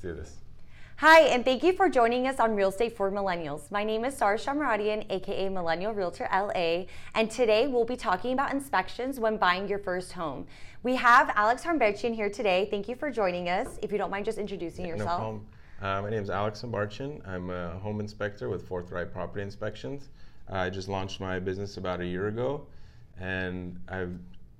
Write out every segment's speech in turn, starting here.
do this. Hi, and thank you for joining us on Real Estate for Millennials. My name is Sarah Shamradian, aka Millennial Realtor LA, and today we'll be talking about inspections when buying your first home. We have Alex Harmberchian here today. Thank you for joining us. If you don't mind just introducing No yourself. problem. Uh, my name is Alex Sambarchin. I'm a home inspector with Forthright Property Inspections. I just launched my business about a year ago, and I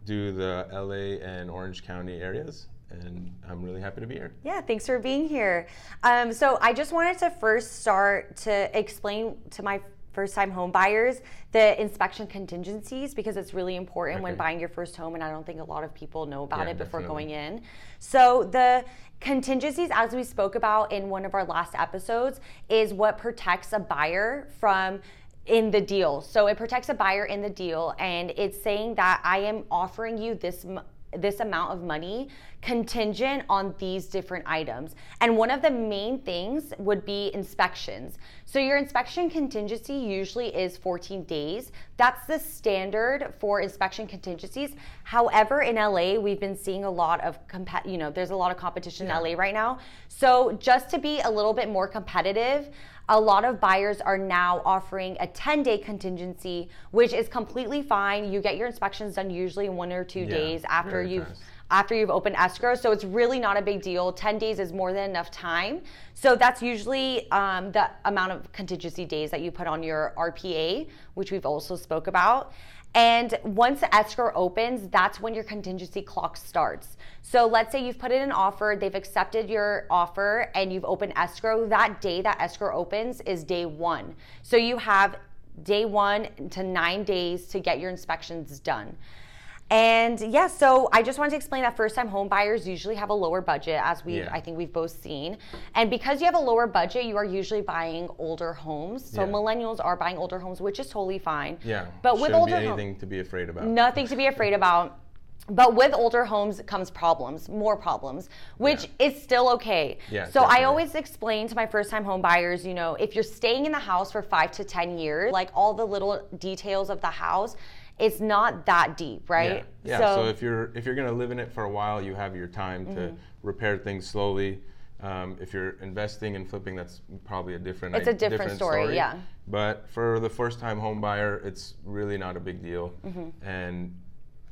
do the LA and Orange County areas, and I'm really happy to be here. Yeah, thanks for being here. Um, so I just wanted to first start to explain to my first time home buyers the inspection contingencies because it's really important when buying your first home and I don't think a lot of people know about Yeah, it before definitely. going in. So the contingencies as we spoke about in one of our last episodes is what protects a buyer from in the deal. So it protects a buyer in the deal and it's saying that I am offering you this m- this amount of money contingent on these different items. And one of the main things would be inspections. So your inspection contingency usually is 14 days. That's the standard for inspection contingencies. However, in LA, we've been seeing a lot of comp- you know, there's a lot of competition Yeah. in LA right now. So just to be a little bit more competitive, a lot of buyers are now offering a 10 day contingency, which is completely fine. You get your inspections done usually in one or two Yeah, days after you've fast. after you've opened escrow. So it's really not a big deal. 10 days is more than enough time. So that's usually um, the amount of contingency days that you put on your RPA, which we've also spoke about. And once the escrow opens, that's when your contingency clock starts. So let's say you've put in an offer, they've accepted your offer, and you've opened escrow. That day that escrow opens is day one. So you have day one to nine days to get your inspections done. And yeah, so I just wanted to explain that first time home buyers usually have a lower budget, as we Yeah. I think we've both seen. And because you have a lower budget, you are usually buying older homes. So Yeah. millennials are buying older homes, which is totally fine. Yeah, But with shouldn't older be homes, anything to be afraid about. nothing to be afraid about. But with older homes comes problems, more problems, which is still okay. Yeah, so I always explain to my first time home buyers, you know, if you're staying in the house for five to 10 years, like all the little details of the house, it's not that deep, right? Yeah. yeah. So, if you're if you're gonna live in it for a while, you have your time to Mm-hmm. repair things slowly. Um, if you're investing and flipping, that's probably a different. It's a different story, yeah. But for the first time home buyer, it's really not a big deal, Mm-hmm. and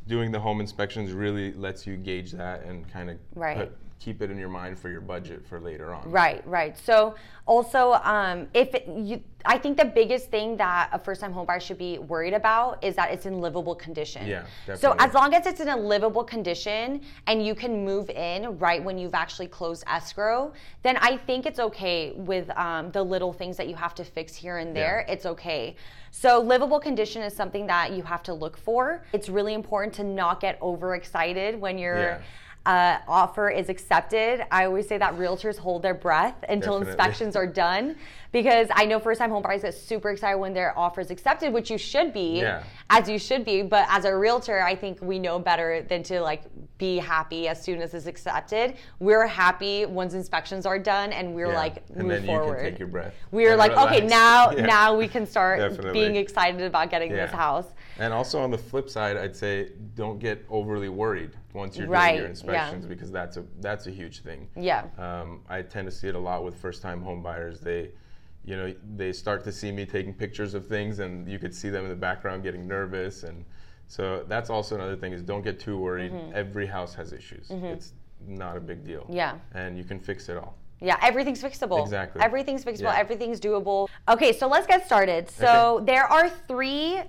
doing the home inspections really lets you gauge that and kind of Right. Keep it in your mind for your budget for later on. Right, right. So also, um, if it, you, I think the biggest thing that a first-time homebuyer should be worried about is that it's in livable condition. Yeah, definitely. So as long as it's in a livable condition and you can move in right when you've actually closed escrow, then I think it's okay with um, the little things that you have to fix here and there. Yeah. It's okay. So livable condition is something that you have to look for. It's really important to not get overexcited when you're Yeah. Uh, offer is accepted, I always say that realtors hold their breath until Definitely. inspections are done because I know first time home buyers get super excited when their offer is accepted, which you should be, Yeah. as you should be. But as a realtor, I think we know better than to like be happy as soon as it's accepted. We're happy once inspections are done and we're Yeah. like and move then forward. you can take your breath. we're like, okay, now Yeah. now we can start Definitely. being excited about getting this house. And also on the flip side, I'd say don't get overly worried once you're Right, doing your yeah. inspections because that's a that's a huge thing. Yeah. Um, I tend to see it a lot with first-time home buyers. They, you know, they start to see me taking pictures of things, and you could see them in the background getting nervous, and so that's also another thing is don't get too worried. Every house has issues. It's not a big deal. Mm-hmm. Yeah. And you can fix it all. Yeah, everything's fixable. Exactly. Everything's fixable. Yeah. Everything's doable. Okay, so let's get started. So there are three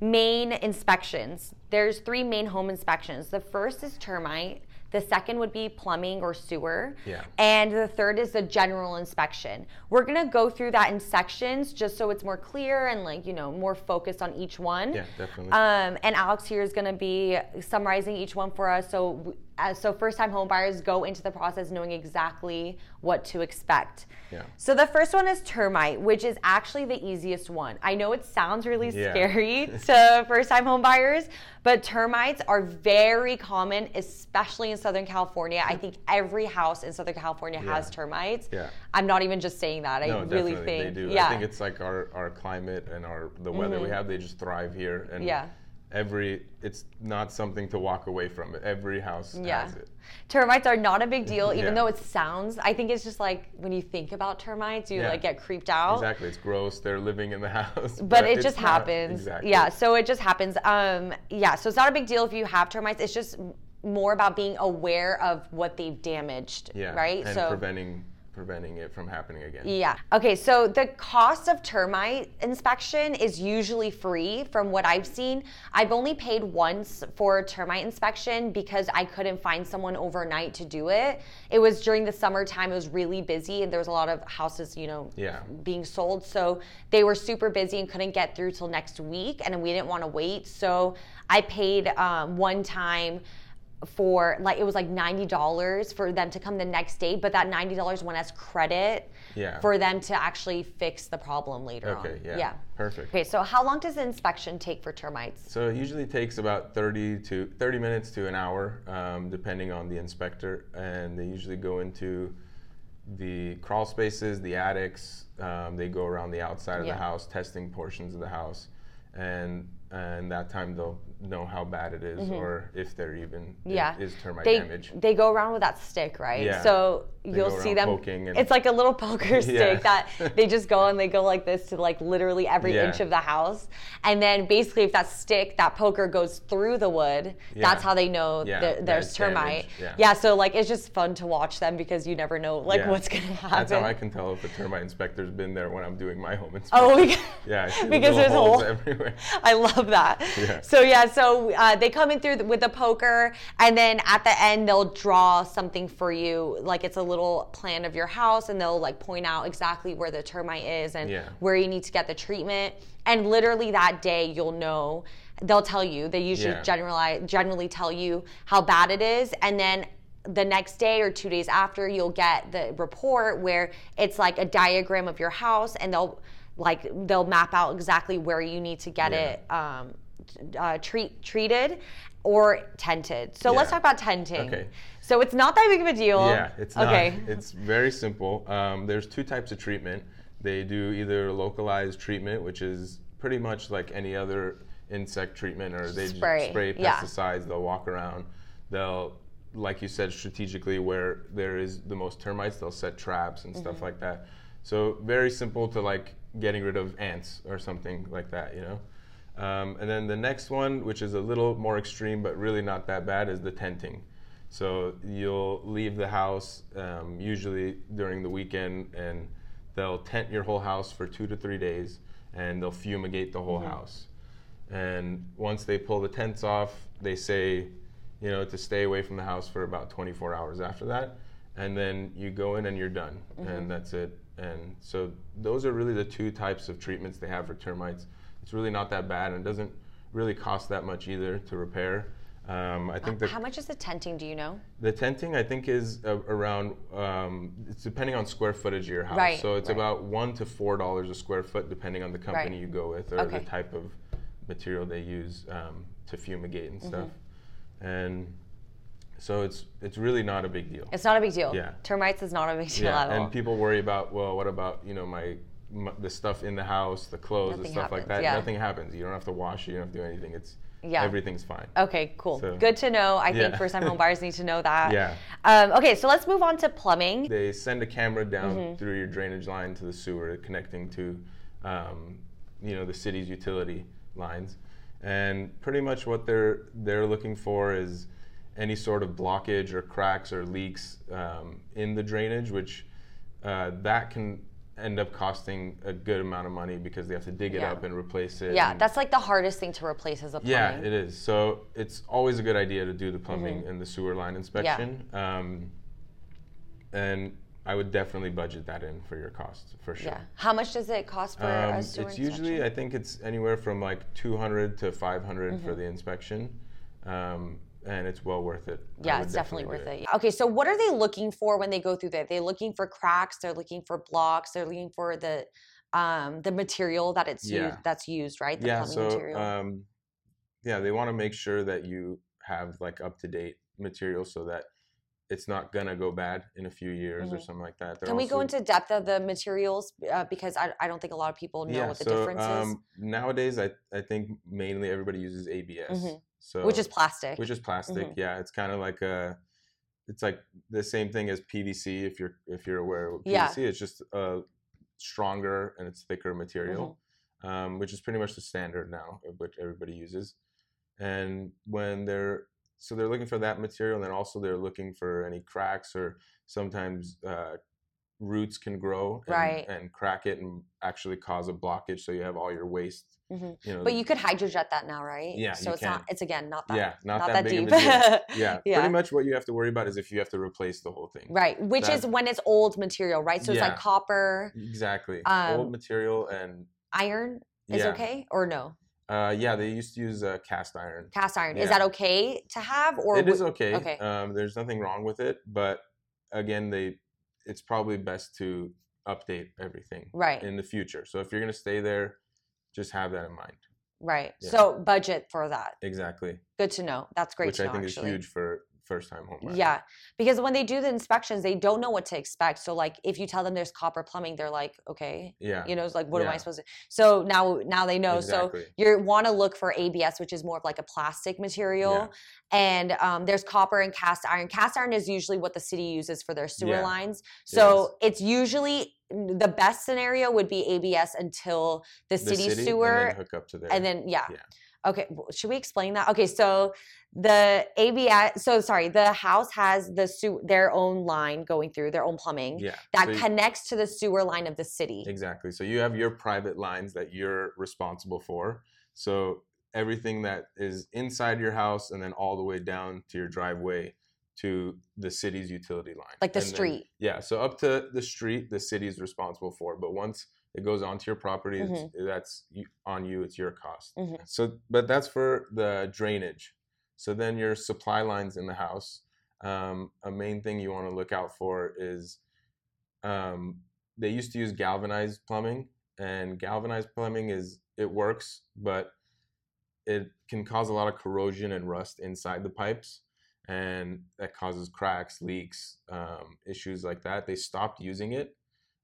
main inspections. There's three main home inspections. The first is termite. The second would be plumbing or sewer. Yeah. And the third is the general inspection. We're gonna go through that in sections just so it's more clear and like, you know, more focused on each one. Yeah, definitely. Um, and Alex here is going to be summarizing each one for us. So, as so first-time home buyers go into the process knowing exactly what to expect. Yeah. So the first one is termite, which is actually the easiest one. I know it sounds really Yeah. scary to first-time home buyers, but termites are very common, especially in Southern California. I think every house in Southern California has termites. Yeah. I'm not even just saying that. I no, really definitely think they do. yeah. Mm-hmm. I think it's like our, our climate and our the weather we have. They just thrive here, and Yeah. Every it's not something to walk away from. Every house Yeah. has it. Termites are not a big deal, even Yeah. though it sounds. I think it's just like when you think about termites, you Yeah. like get creeped out. Exactly. It's gross. They're living in the house. But, it just happens. Exactly. Yeah, so it just happens. Um, yeah, so it's not a big deal if you have termites. It's just more about being aware of what they've damaged, Yeah. right? And so preventing preventing it from happening again. Yeah. Okay, so the cost of termite inspection is usually free from what I've seen. I've only paid once for a termite inspection because I couldn't find someone overnight to do it. It was during the summertime, it was really busy and there was a lot of houses, you know, Yeah. being sold. So they were super busy and couldn't get through till next week and we didn't want to wait. So I paid um, one time for like it was like $90 for them to come the next day but that $90 went as credit Yeah. for them to actually fix the problem later on Okay. Yeah. yeah Perfect. okay so how long does the inspection take for termites So it usually takes about 30 to 30 minutes to an hour, um, depending on the inspector, and they usually go into the crawl spaces, the attics. Um, they go around the outside of Yeah. the house, testing portions of the house, and and that time they'll know how bad it is or if there even Mm-hmm. yeah is termite they, damage. they go around with that stick right Yeah. so They you'll see them poking and- it's like a little poker stick Yeah. that they just go and they go like this to like literally every Yeah. inch of the house and then basically if that stick that poker goes through the wood that's how they know that there's termite yeah. so like it's just fun to watch them because you never know like what's gonna happen That's how I can tell if a termite inspector's been there when I'm doing my home inspection. Oh, because, yeah, the because there's holes holes. everywhere. I love that. Yeah. So yeah, so uh, they come in through the, with the poker, and then at the end they'll draw something for you, like it's a little plan of your house, and they'll like point out exactly where the termite is and Yeah. where you need to get the treatment. And literally that day, you'll know. They'll tell you. They usually Yeah. generalize, generally tell you how bad it is, and then the next day or two days after, you'll get the report where it's like a diagram of your house, and they'll like they'll map out exactly where you need to get Yeah. it um, uh, treat treated or tented. So let's talk about tenting. Okay. So it's not that big of a deal. Yeah, it's not. okay. It's very simple. Um, there's two types of treatment. They do either localized treatment, which is pretty much like any other insect treatment, or they Spray, just spray yeah. pesticides. They'll walk around. They'll, like you said, strategically where there is the most termites, they'll set traps and Mm-hmm. stuff like that. So very simple to like getting rid of ants or something like that, you know. Um, and then the next one, which is a little more extreme but really not that bad, is the tenting. So you'll leave the house um, usually during the weekend, and they'll tent your whole house for two to three days, and they'll fumigate the whole house. And once they pull the tents off, they say, you know, to stay away from the house for about 24 hours after that, and then you go in and you're done, and that's it. And so those are really the two types of treatments they have for termites. It's really not that bad, and it doesn't really cost that much either to repair. Um, I think the How much is the tenting? Do you know? the tenting, I think, is uh, around. Um, it's depending on square footage of your house. Right, So it's right. about one to four dollars a square foot, depending on the company Right. you go with or Okay. the type of material they use um, to fumigate and stuff. Mm-hmm. And so it's it's really not a big deal. It's not a big deal. Yeah. Termites is not a big deal yeah, at all. and people worry about well, what about you know my, my the stuff in the house, the clothes, the Nothing stuff like that. yeah. Nothing happens. You don't have to wash it. You don't have to do anything. It's Yeah. everything's fine. Okay, cool. So- Good to know. I think Yeah. first time home buyers need to know that. Yeah. Um, okay, so let's move on to plumbing. they send a camera down Mm-hmm. through your drainage line to the sewer connecting to um, you know the city's utility lines and pretty much what they're they're looking for is any sort of blockage or cracks or leaks um, in the drainage which uh, that can end up costing a good amount of money because they have to dig it Yeah. up and replace it Yeah, that's like the hardest thing to replace as a plumbing. yeah, it is. So it's always a good idea to do the plumbing Mm-hmm. and the sewer line inspection. Um, and I would definitely budget that in for your costs for sure. Yeah. How much does it cost for Um, a sewer it's sewer usually, inspection? I think it's anywhere from like 200 to 500 Mm-hmm. for the inspection. Um, and it's well worth it. Yeah, it's definitely do worth it. it. Okay, so what are they looking for when they go through that? They're looking for cracks. They're looking for blocks. They're looking for the um, the material that it's Yeah. used. That's used, right? The yeah, plumbing so material. um, yeah, they want to make sure that you have like up to date material so that it's not gonna go bad in a few years or Mhm. something like that. They're Can we go into depth of the materials uh, because I, I don't think a lot of people know what the difference is, um, nowadays I, I think mainly everybody uses ABS. Mhm. So which is plastic. which is plastic. Mhm. Yeah, it's kind of like a it's like the same thing as PVC if you're if you're aware of Yeah. PVC. It's just a stronger and it's thicker material, Mm-hmm. um, which is pretty much the standard now, which everybody uses. And when they're so they're looking for that material, and then also they're looking for any cracks or sometimes uh, roots can grow and, Right. and crack it and actually cause a blockage. So you have all your waste. Mhm. You know, but you could hydrojet that now, right? Yeah, So it's not. It's again not that. yeah, not, not that, that deep. of a deal. Yeah, Yeah. pretty much what you have to worry about is if you have to replace the whole thing. Right, which That- is when it's old material, right? So it's like copper, Exactly. Um, Old material and iron is yeah. okay or no? Uh, yeah, they used to use uh, cast iron. Cast iron is that okay to have or It is okay. okay. Um, there's nothing wrong with it, but again, they it's probably best to update everything right, in the future. So if you're gonna stay there, just have that in mind. right. yeah. So budget for that. Exactly. Good to know. That's great Which to I know. think actually. is huge for first time home buyers. Yeah, because when they do the inspections, they don't know what to expect. So like, if you tell them there's copper plumbing, they're like, okay, Yeah. you know, it's like, what am I supposed to? So now, now they know. So you want to look for ABS, which is more of like a plastic material, and um, there's copper and cast iron. Cast iron is usually what the city uses for their sewer Yeah, lines. it So it's usually the best scenario would be ABS until the, the city, city, sewer, and then hook up to there. and then yeah. Yeah. Okay, should we explain that? Okay, so the ABS, so sorry, the house has the sew- their own line going through their own plumbing yeah. that so you- connects to the sewer line of the city. Exactly. So you have your private lines that you're responsible for. So everything that is inside your house and then all the way down to your driveway to the city's utility line. Like the And then- street. yeah. So up to the street, the city is responsible for. But once it goes onto your property, Mm-hmm. that's on you. It's your cost. Mhm. So, but that's for the drainage. So then your supply lines in the house. Um, a main thing you want to look out for is um, they used to use galvanized plumbing, and galvanized plumbing is it works, but it can cause a lot of corrosion and rust inside the pipes, and that causes cracks, leaks, um, issues like that. They stopped using it,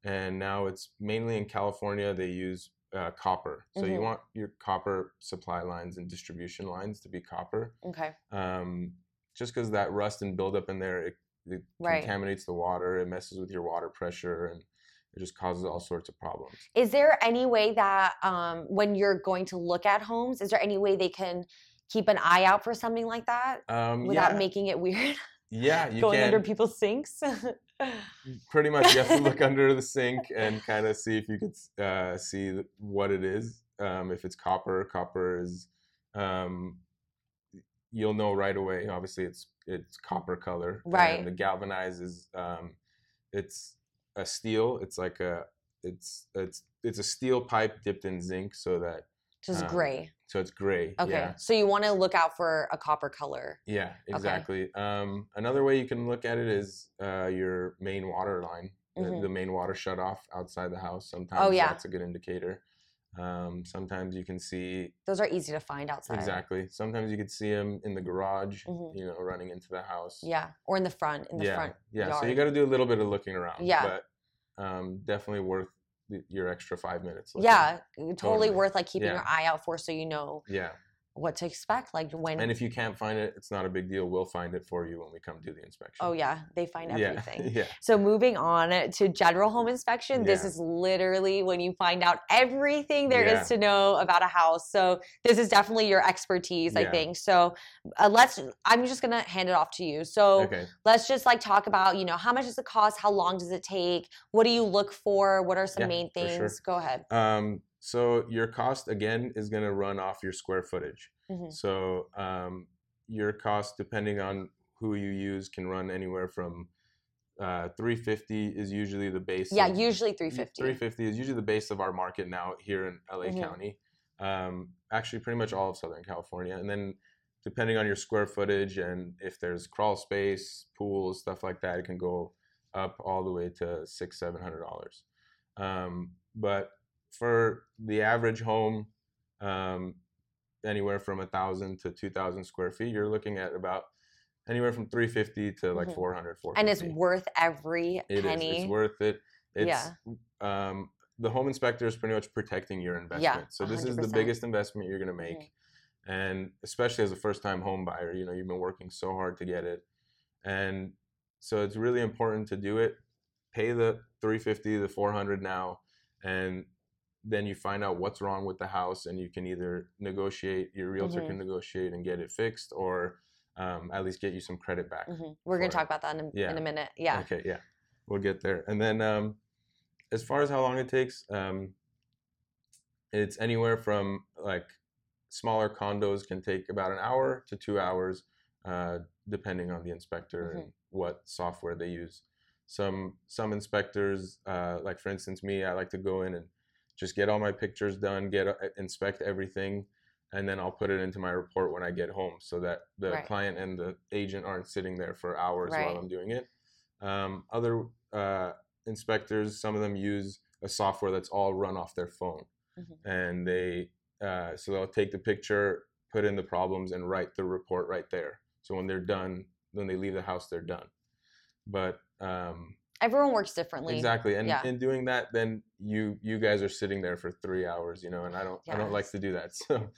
and now it's mainly in California. They use uh, copper, so you Mhm. want your copper supply lines and distribution lines to be copper Okay. um, just because that rust and buildup in there, it, it Right. contaminates the water. It messes with your water pressure, and it just causes all sorts of problems. Is there any way that um, when you're going to look at homes, is there any way they can keep an eye out for something like that Um, without yeah, making it weird? yeah, you going can under people's sinks? pretty much. You have to look under the sink and kind of see if you could uh, see what it is. Um, if it's copper, copper is. Um, you'll know right away. Obviously, it's it's copper color. Right. And the galvanized is um, it's a steel. It's like a it's it's it's a steel pipe dipped in zinc so that Just Um, gray. so it's gray. Okay. Yeah. So you want to look out for a copper color. Yeah, exactly. Um, another way you can look at it is uh, your main water line, the- Mhm. the, main water shut off outside the house. Sometimes Oh, yeah. that's a good indicator. Um, sometimes you can see Those are easy to find outside. exactly. Sometimes you could see them in the garage, Mhm. you know, running into the house. Yeah. Or in the front, in the yeah, front. yeah. So you got to do a little bit of looking around. Yeah. but um, definitely worth the, your extra five minutes. Yeah. Totally, Totally. worth like keeping Yeah. your eye out for so you know yeah. What to expect. Like when. And if you can't find it, it's not a big deal. We'll find it for you when we come do the inspection. oh, yeah. They find yeah, everything. yeah. So moving on to general home inspection, this is literally when you find out everything there is Yeah. to know about a house. So this is definitely your expertise, I think. So uh, let's. I'm just gonna hand it off to you. So Okay. let's just like talk about you know how much does it cost? How long does it take? What do you look for? What are some Yeah, main for sure. things? Go ahead. Um, so your cost again is going to run off your square footage. Mhm. So um, your cost, depending on who you use, can run anywhere from uh, 350 is usually the base. Yeah, of- usually 350. 350 is usually the base of our market now here in LA Mhm. County. Um, actually, pretty much all of Southern California, and then depending on your square footage and if there's crawl space, pools, stuff like that, it can go up all the way to six, seven hundred dollars. Um, but for the average home, um, anywhere from a thousand to two thousand square feet, you're looking at about anywhere from 350 to like Mhm. 400 450 and it's worth every It is. penny. It's worth it. It's Yeah. um, the home inspector is pretty much protecting your investment. yeah, so this is the biggest investment you're going to make, Mm-hmm. and especially as a first-time home buyer, you know you've been working so hard to get it, and so it's really important to do it. Pay the 350, the 400 now, and then you find out what's wrong with the house, and you can either negotiate. Your realtor Mhm. can negotiate and get it fixed, or um, at least get you some credit back. Mhm. We're going to it. talk about that in a, Yeah. in a minute. Yeah. Okay, yeah, we'll get there. And then, um, as far as how long it takes, um, it's anywhere from like smaller condos can take about an hour to two hours, uh, depending on the inspector Mm-hmm. and what software they use. Some some inspectors, uh, like for instance me, I like to go in and just get all my pictures done, get uh, inspect everything, and then I'll put it into my report when I get home, so that the Right. client and the agent aren't sitting there for hours Right. while I'm doing it. Um, other uh, inspectors, some of them use a software that's all run off their phone, Mhm. and they uh, so they'll take the picture, put in the problems, and write the report right there. So when they're done, when they leave the house, they're done. But um, Everyone works differently. exactly, and Yeah. in doing that, then you you guys are sitting there for three hours, you know, and I don't I don't like to do that.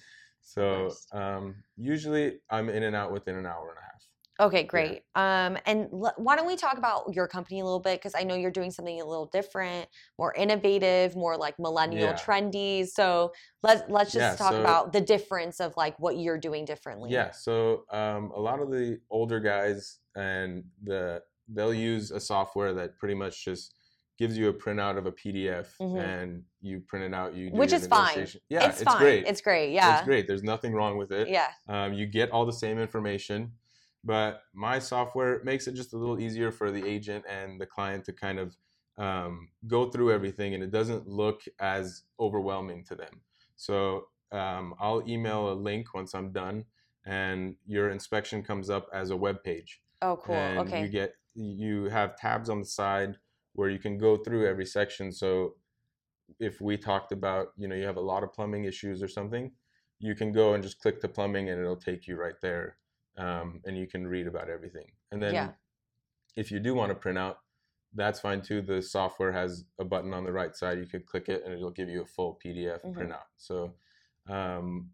So so um, usually I'm in and out within an hour and a half. Okay, great. Um, and l- why don't we talk about your company a little bit? Because I know you're doing something a little different, more innovative, more like millennial, Yeah. trendy. So let's let's just Yeah, talk so- about the difference of like what you're doing differently. Yeah, so um, a lot of the older guys and the they'll use a software that pretty much just gives you a printout of a PDF Mhm. and you print it out. You do Which is fine. Yeah, it's, it's, fine. great. It's great. Yeah. It's great. There's nothing wrong with it. Yeah. Um, you get all the same information, but my software makes it just a little easier for the agent and the client to kind of um, go through everything, and it doesn't look as overwhelming to them. So um, I'll email a link once I'm done, and your inspection comes up as a web page, Oh, cool. and okay. you get you have tabs on the side where you can go through every section. So if we talked about, you know, you have a lot of plumbing issues or something, you can go and just click the plumbing and it'll take you right there. Um, and you can read about everything. And then Yeah. if you do want to print out, that's fine too. The software has a button on the right side. You could click it and it'll give you a full PDF Mhm. printout. So, um,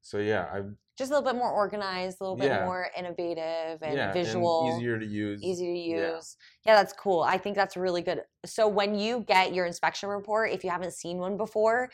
so yeah, I just a little bit more organized, a little bit Yeah. more innovative and yeah, visual. and easier to use. easy to use. Yeah. that's cool. I think that's really good. So when you get your inspection report, if you haven't seen one before,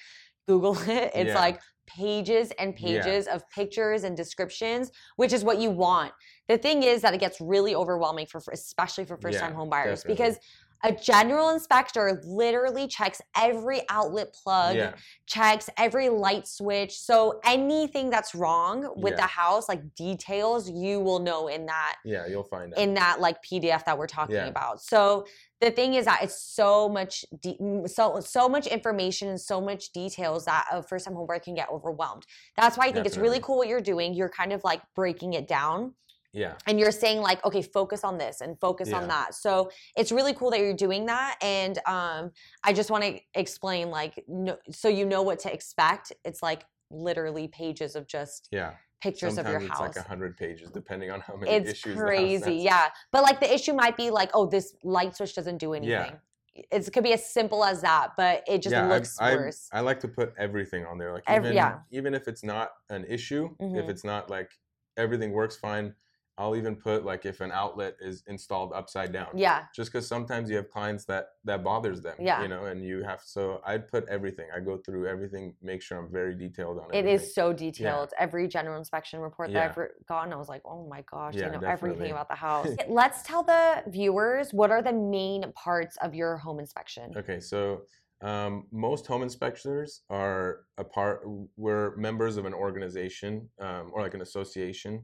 Google it. It's Yeah. like pages and Yeah. pages of pictures and descriptions, which is what you want. The thing is that it gets really overwhelming for especially for first time Yeah, home buyers definitely. because a general inspector literally checks every outlet plug, Yeah, checks every light switch. So anything that's wrong with Yeah. the house, like details, you will know in that yeah, you'll find out. in that like PDF that we're talking Yeah. about. So the thing is that it's so much de- so so much information and so much details that a first time homebuyer can get overwhelmed. That's why I think it's really cool what you're doing. You're kind of like breaking it down yeah, and you're saying like okay focus on this and focus on that so it's really cool that you're doing that and um i just want to explain like no, so you know what to expect it's like literally pages of just yeah. pictures Sometimes of your it's house like a hundred pages, depending on how many it's issues. house crazy yeah but like the issue might be like oh this light switch doesn't do anything Yeah. it could be as simple as that but it just yeah, looks I, I, worse I like to put everything on there. Like Ev- even yeah. even if it's not an issue, if Mhm. it's not like everything works fine, I'll even put like if an outlet is installed upside down. yeah Just because sometimes you have clients that that bothers them. Yeah. You know, and you have so I'd put everything. I go through everything, make sure I'm very detailed on it It is so detailed every general inspection report that Yeah. i've re- gotten i was like oh my gosh Yeah, i know definitely. everything about the house let's tell the viewers what are the main parts of your home inspection Okay, so um, most home inspectors are a part. We're members of an organization um, or like an association,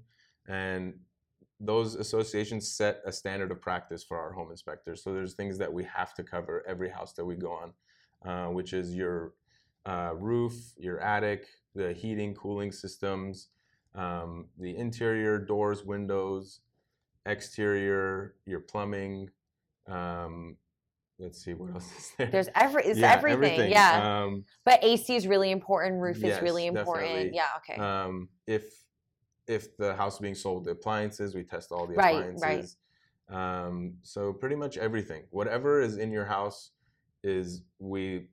and those associations set a standard of practice for our home inspectors. So there's things that we have to cover every house that we go on, uh, which is your uh, roof, your attic, the heating, cooling systems, um, the interior doors, windows, exterior, your plumbing. Um, let's see what else is there. there's every it's Yeah, everything, yeah Um, but ac is really important roof is really important definitely. yeah okay um, if if the house being sold, the appliances, we test all the Right, right. appliances. Um, so pretty much everything, whatever is in your house, is we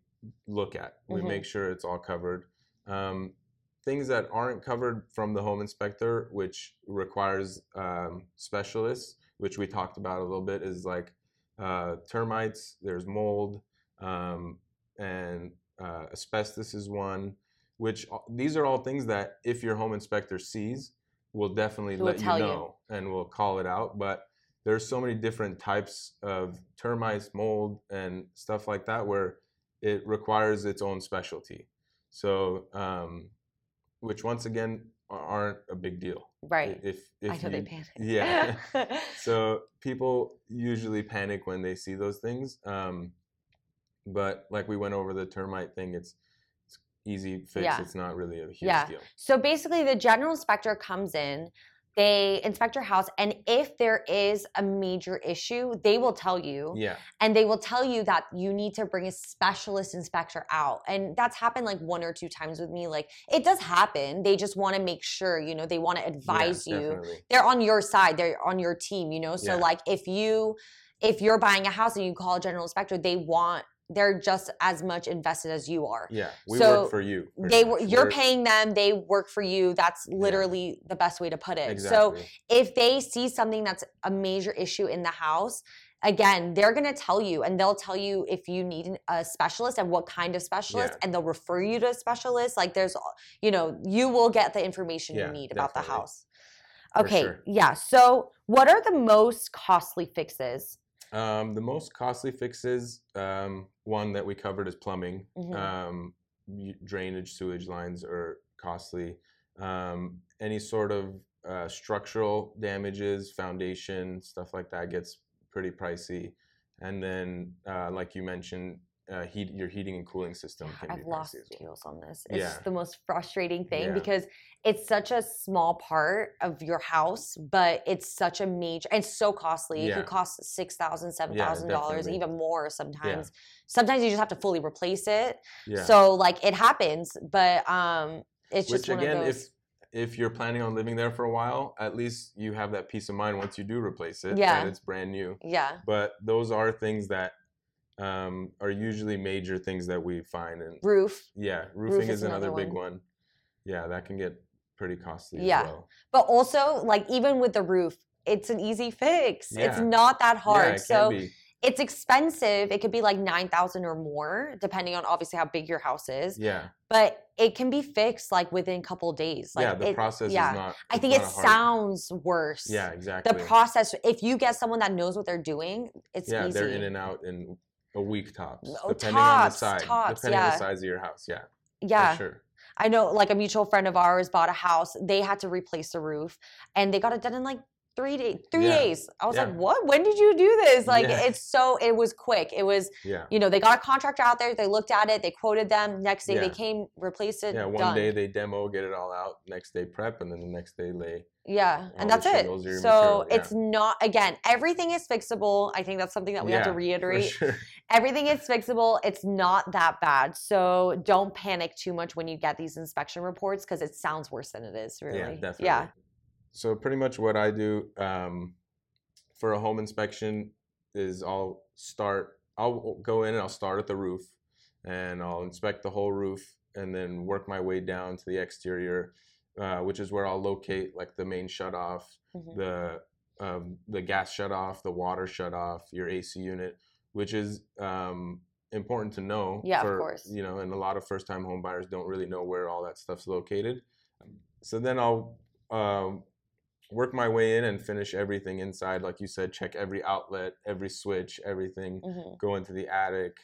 look at. We Mhm. make sure it's all covered. Um, things that aren't covered from the home inspector, which requires um, specialists, which we talked about a little bit, is like uh, termites. There's mold, um, and uh, asbestos is one. Which these are all things that if your home inspector sees, will definitely Will let you tell you. know and will call it out. But there's so many different types of termites, mold, and stuff like that where it requires its own specialty. So, um, which once again aren't a big deal. Right. If if I know they panic. yeah. so people usually panic when they see those things. Um, but like we went over the termite thing, it's easy fix. Yeah. It's not really a huge Yeah. deal. So basically, the general inspector comes in, they inspect your house, and if there is a major issue, they will tell you, Yeah. and they will tell you that you need to bring a specialist inspector out. And that's happened like one or two times with me. Like it does happen. They just want to make sure, you know, they want to yeah, advise you. definitely. They're on your side. They're on your team, you know. So Yeah. like if you if you're buying a house and you call a general inspector, they want they're just as much invested as you are Yeah. We So work for you. they much. were you're We're- paying them they work for you that's literally the best way to put it Exactly. so if they see something that's a major issue in the house again they're going to tell you and they'll tell you if you need a specialist and what kind of specialist Yeah. and they'll refer you to a specialist like there's you know you will get the information Yeah, you need about the house okay sure. yeah so what are the most costly fixes Um, the most costly fixes, um, one that we covered is plumbing. Mhm. Um, drainage, sewage lines are costly. Um, any sort of uh, structural damages, foundation, stuff like that gets pretty pricey. And then, uh, like you mentioned, uh, heat your heating and cooling system can I've be lost as well. deals on this. It's Yeah. the most frustrating thing Yeah. because it's such a small part of your house, but it's such a major. and so costly. It Yeah. could cost six thousand, seven thousand dollars, even more sometimes. Sometimes you just have to fully replace it. Yeah. So like it happens, but um, it's just Which one again, of those. if if you're planning on living there for a while, at least you have that peace of mind once you do replace it Yeah. that it's brand new. yeah, But those are things that um, are usually major things that we find, and roof. yeah, roofing is is another, another big one. one. Yeah, that can get pretty costly Yeah. as well. But also, like even with the roof, it's an easy fix. Yeah. It's not that hard. Yeah, it so can be. it's expensive. It could be like nine thousand or more, depending on obviously how big your house is. Yeah, But it can be fixed like within a couple days. Like yeah. The it- process yeah. is not. I think it not a hard- sounds worse. Yeah, exactly. The process. If you get someone that knows what they're doing, it's yeah, easy. they're in and out in a week tops, Oh, depending tops, on the size. tops, depending on the size of your house. Yeah, yeah, for sure. I know. Like a mutual friend of ours bought a house. They had to replace the roof, and they got it done in like three days. Three Yeah. days. I was Yeah. like, "What? When did you do this?" Like, Yeah. it's so. It was quick. It was. Yeah. You know, they got a contractor out there. They looked at it. They quoted them. Next day, they came, replaced it. Yeah, one done. day they demo, get it all out. Next day prep, and then the next day lay. Yeah, and that's it. shingles or your So material, yeah. it's not again. Everything is fixable. I think that's something that we have to Yeah, reiterate. sure. Everything is fixable. It's not that bad. So don't panic too much when you get these inspection reports because it sounds worse than it is. Really. Yeah, definitely. Yeah. So pretty much what I do um, for a home inspection is I'll start. I'll go in and I'll start at the roof, and I'll inspect the whole roof, and then work my way down to the exterior, uh, which is where I'll locate like the main shut off, Mhm. the um, the gas shut off, the water shut off, your AC unit, which is um, important to know. Yeah, of course. You know, and a lot of first time home buyers don't really know where all that stuff's located. So then I'll um, work my way in and finish everything inside. Like you said, check every outlet, every switch, everything. Mhm. Go into the attic.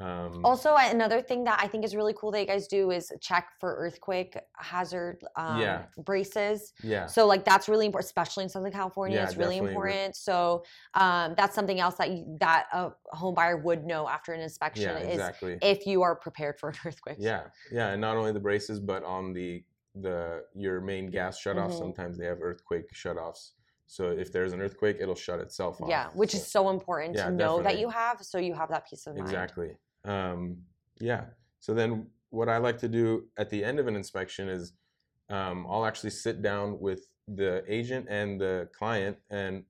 Um, Also, another thing that I think is really cool that you guys do is check for earthquake hazard um, Yeah. braces. yeah, So like that's really important, especially in Southern California. Yeah, it's really important. So um, that's something else that you, that a home buyer would know after an inspection yeah, is exactly. if you are prepared for an earthquake. Yeah, yeah, and not only the braces, but on the the your main gas shutoff. Mhm. Sometimes they have earthquake shutoffs. So if there's an earthquake, it'll shut itself off. Yeah, which is So- so important Yeah, to know that you have, so you have that peace of mind. exactly. Um, yeah. So then, what I like to do at the end of an inspection is, um, I'll actually sit down with the agent and the client, and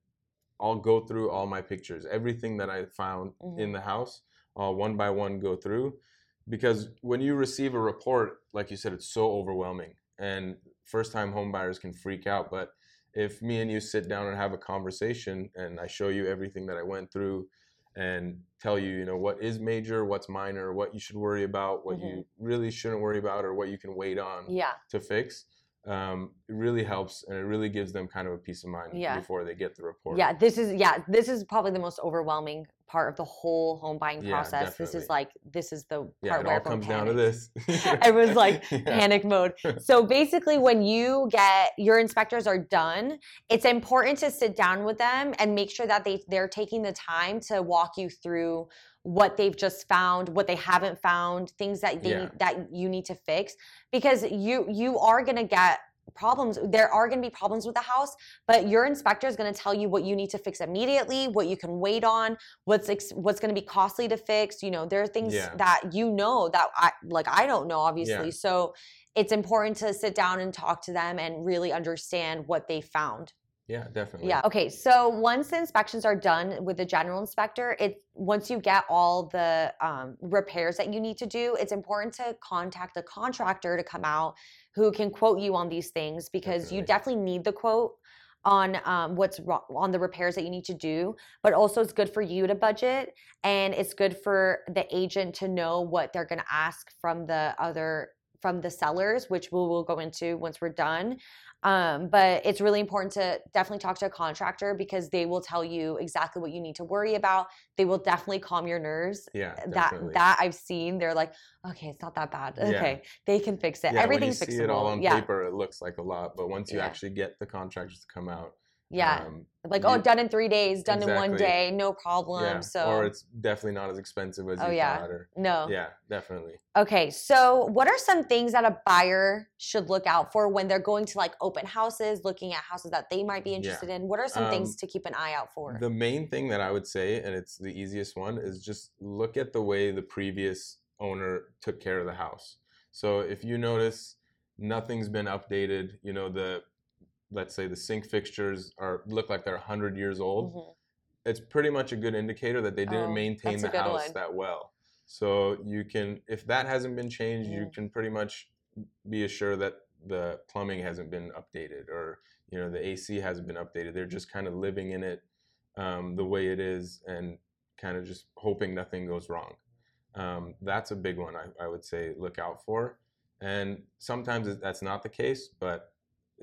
I'll go through all my pictures, everything that I found Mhm. in the house. I'll one by one go through, because when you receive a report, like you said, it's so overwhelming, and first-time homebuyers can freak out. But if me and you sit down and have a conversation, and I show you everything that I went through, and tell you, you know, what is major, what's minor, what you should worry about, what you really shouldn't worry about, or what you can wait on Yeah. to fix, um, it really helps and it really gives them kind of a peace of mind Yeah. before they get the report. Yeah, this is yeah, this is probably the most overwhelming part of the whole home buying Yeah, process. This is like this is the part Yeah, it where all everyone comes down to this. Everyone's like Yeah. panic mode. So basically, when you get your inspectors are done, it's important to sit down with them and make sure that they they're taking the time to walk you through what they've just found, what they haven't found, things that they Yeah. that you need to fix because you you are gonna get problems there are going to be problems with the house but your inspector is going to tell you what you need to fix immediately what you can wait on what's ex- what's going to be costly to fix you know there are things Yeah. that you know that i like i don't know obviously Yeah. so it's important to sit down and talk to them and really understand what they found yeah, definitely. yeah. Okay. So once the inspections are done with the general inspector, it once you get all the um, repairs that you need to do, it's important to contact a contractor to come out who can quote you on these things because you Definitely. definitely need the quote on um, what's wrong on the repairs that you need to do but also it's good for you to budget and it's good for the agent to know what they're going to ask from the other from the sellers which we will go into once we're done um, but it's really important to definitely talk to a contractor because they will tell you exactly what you need to worry about. They will definitely calm your nerves. Yeah, That definitely. that I've seen, they're like, okay, it's not that bad. Yeah. Okay, they can fix it. yeah, Everything's when you fixable. see it all on yeah, paper, it looks like a lot, but once you Yeah. actually get the contractors to come out, yeah. um, like oh, you- done in three days, done in one day, no problem. yeah, so or it's definitely not as expensive as Oh, you yeah. thought. Or, no. yeah, definitely. Okay, so what are some things that a buyer should look out for when they're going to like open houses, looking at houses that they might be Yeah. interested in? What are some things Um, to keep an eye out for? The main thing that I would say, and it's the easiest one, is just look at the way the previous owner took care of the house. So if you notice nothing's been updated, you know, the let's say the sink fixtures are look like they're 100 years old, Mhm. it's pretty much a good indicator that they didn't Oh, maintain the house one. that well. So you can if that hasn't been changed, you Mhm. can pretty much be assured that the plumbing hasn't been updated or you know the AC hasn't been updated. They're just kind of living in it um, the way it is and kind of just hoping nothing goes wrong. Um, that's a big one I, I would say look out for. And sometimes that's not the case, but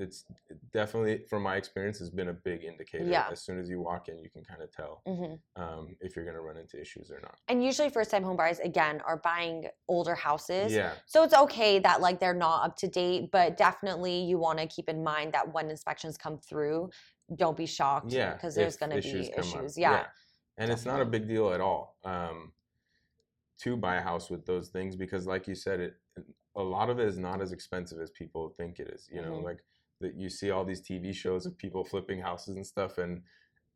it's definitely, from my experience, has been a big indicator. Yeah. As soon as you walk in, you can kind of tell Mhm. um, if you're going to run into issues or not. And usually, first time home buyers again are buying older houses. Yeah, So it's okay that like they're not up to date, but definitely you want to keep in mind that when inspections come through, don't be shocked. yeah. because there's going to be issues. Yeah. and it's not a big deal at all um, to buy a house with those things because, like you said, it a lot of it is not as expensive as people think it is. You know, Mhm. like that you see all these TV shows of people flipping houses and stuff, and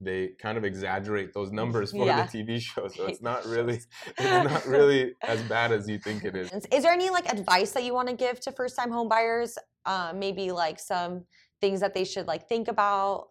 they kind of exaggerate those numbers for Yeah. the TV show. So it's not really it's not really as bad as you think it is. Is there any like advice that you want to give to first time home buyers? Uh, maybe like some things that they should like think about.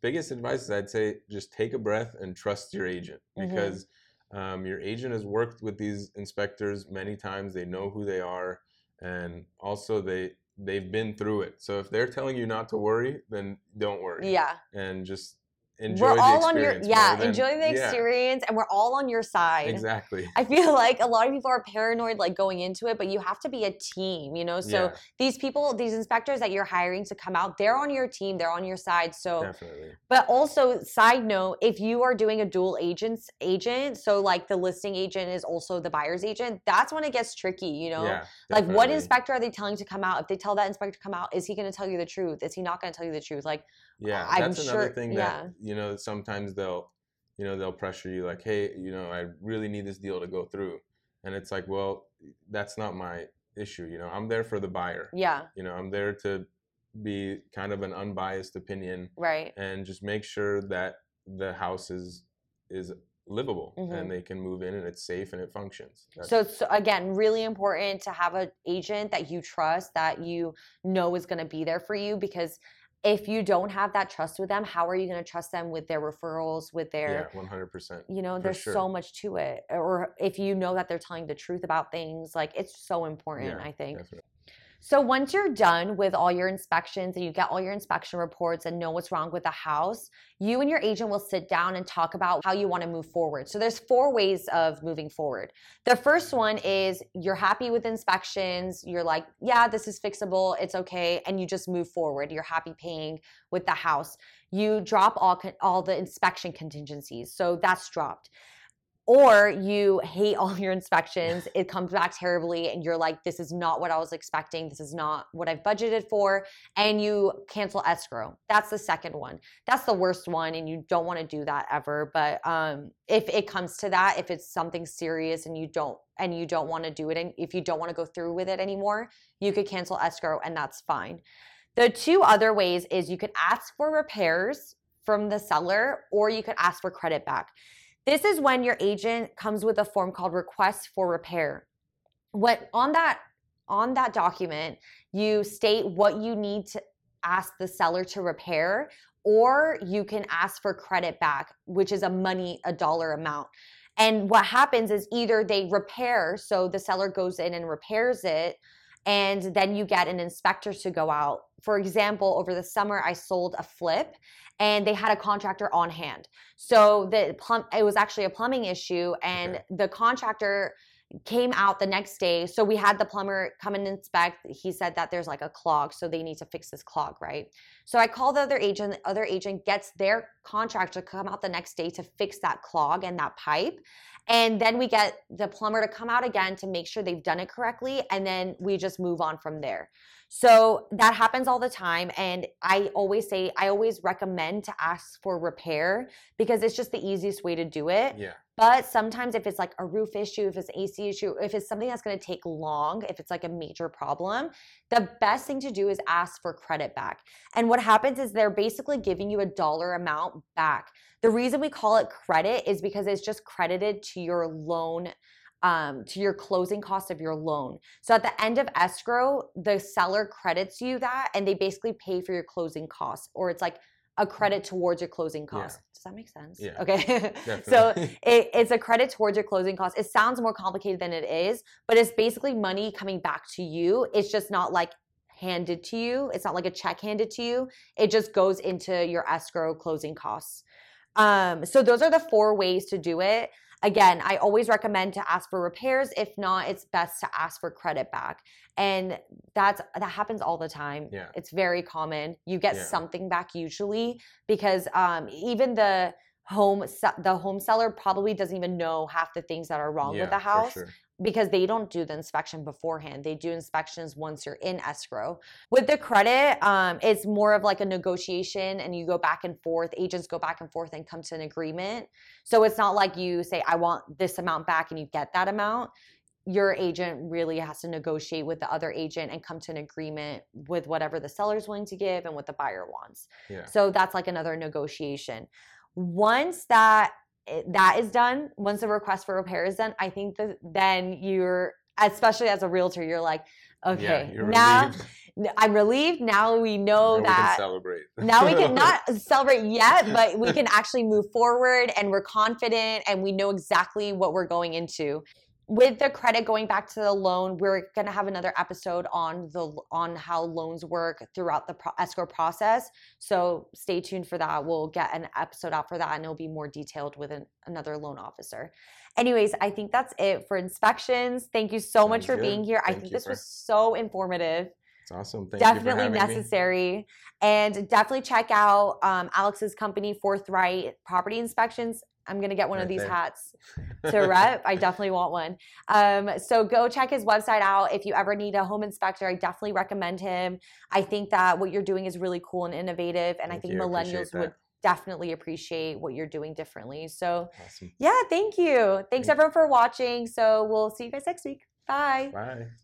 biggest advice is I'd say just take a breath and trust your agent Mhm. because um, your agent has worked with these inspectors many times. They know who they are, and also they they've been through it. So if they're telling you not to worry, then don't worry. Yeah. and just enjoy we're the all on your yeah, than- enjoy the yeah, experience and we're all on your side. exactly. I feel like a lot of people are paranoid like going into it, but you have to be a team, you know? So yeah, these people, these inspectors that you're hiring to come out, they're on your team, they're on your side. So definitely. but also side note, if you are doing a dual agents agent, so like the listing agent is also the buyer's agent, that's when it gets tricky, you know? Yeah, like what inspector are they telling to come out? If they tell that inspector to come out, is he going to tell you the truth? Is he not going to tell you the truth? Like Yeah, I'm that's another sure- thing yeah. that you know sometimes they'll you know they'll pressure you like, hey, you know, I really need this deal to go through, and it's like, well, that's not my issue. You know, I'm there for the buyer. yeah, You know, I'm there to be kind of an unbiased opinion right. and just make sure that the house is is livable Mhm. and they can move in and it's safe and it functions. That's- So it's again really important to have an agent that you trust that you know is going to be there for you because if you don't have that trust with them, how are you going to trust them with their referrals, with their yeah, one hundred percent. you know, there's sure. so much to it. Or if you know that they're telling the truth about things, like it's so important, Yeah, I think. Definitely. So once you're done with all your inspections and you get all your inspection reports and know what's wrong with the house, you and your agent will sit down and talk about how you want to move forward. So there's four ways of moving forward. The first one is you're happy with inspections, you're like, yeah, this is fixable, it's okay, and you just move forward. You're happy paying with the house. You drop all all the inspection contingencies. So that's dropped or you hate all your inspections it comes back terribly and you're like this is not what i was expecting. This is not what i've budgeted for and you cancel escrow. That's the second one. That's the worst one and you don't want to do that ever but um, if it comes to that if it's something serious and you don't and you don't want to do it and if you don't want to go through with it anymore you could cancel escrow and that's fine. The two other ways is you could ask for repairs from the seller or you could ask for credit back this is when your agent comes with a form called request for repair. What on that on that document, you state what you need to ask the seller to repair or you can ask for credit back, which is a money a dollar amount. And what happens is either they repair, so the seller goes in and repairs it, and then you get an inspector to go out. For example, over the summer, I sold a flip and they had a contractor on hand. So the plum it was actually a plumbing issue and Okay. the contractor came out the next day. So we had the plumber come and inspect. He said that there's like a clog, so they need to fix this clog, right? So I call the other agent, the other agent gets their contractor to come out the next day to fix that clog and that pipe. And then we get the plumber to come out again to make sure they've done it correctly. And then we just move on from there. So that happens all the time. And I always say, I always recommend to ask for repair because it's just the easiest way to do it. Yeah. But sometimes if it's like a roof issue, if it's an AC issue, if it's something that's going to take long, if it's like a major problem, the best thing to do is ask for credit back. And what happens is they're basically giving you a dollar amount back. The reason we call it credit is because it's just credited to your loan um, to your closing cost of your loan. So at the end of escrow, the seller credits you that and they basically pay for your closing costs, or it's like a credit towards your closing Yeah. costs. Does that make sense? Yeah. Okay. so it, it's a credit towards your closing costs. It sounds more complicated than it is, but it's basically money coming back to you. It's just not like handed to you. It's not like a check handed to you. It just goes into your escrow closing costs. Um, so those are the four ways to do it. Again, I always recommend to ask for repairs. If not, it's best to ask for credit back. And that's that happens all the time. Yeah. It's very common. You get Yeah. something back usually because um, even the home the home seller probably doesn't even know half the things that are wrong yeah, with the for house sure. Because they don't do the inspection beforehand. They do inspections once you're in escrow. With the credit, um, it's more of like a negotiation and you go back and forth. Agents go back and forth and come to an agreement. So it's not like you say, I want this amount back and you get that amount. Your agent really has to negotiate with the other agent and come to an agreement with whatever the seller's willing to give and what the buyer wants. Yeah. So that's like another negotiation. Once that eh, that is done, once the request for repair is done, I think that then you're, especially as a realtor, you're like, okay, yeah, you're now relieved. I'm relieved. Now we know Now we can that. celebrate. now we can not celebrate yet, but we can actually move forward and we're confident and we know exactly what we're going into. With the credit going back to the loan, we're going to have another episode on the on how loans work throughout the pro- escrow process. So stay tuned for that. We'll get an episode out for that and it'll be more detailed with an, another loan officer. Anyways, I think that's it for inspections. Thank you so much for good. being here. I think this for- was so informative It's awesome. Thank definitely having me. necessary and definitely check out um, alex's company forthright property inspections i'm going to get one of these there. hats to rep. I definitely want one. Um, so go check his website out if you ever need a home inspector. I definitely recommend him. I think that what you're doing is really cool and innovative and i think you. Millennials would definitely appreciate what you're doing differently. So Awesome. yeah thank you. Thanks Thank- everyone for watching. So we'll see you guys next week. Bye. Bye.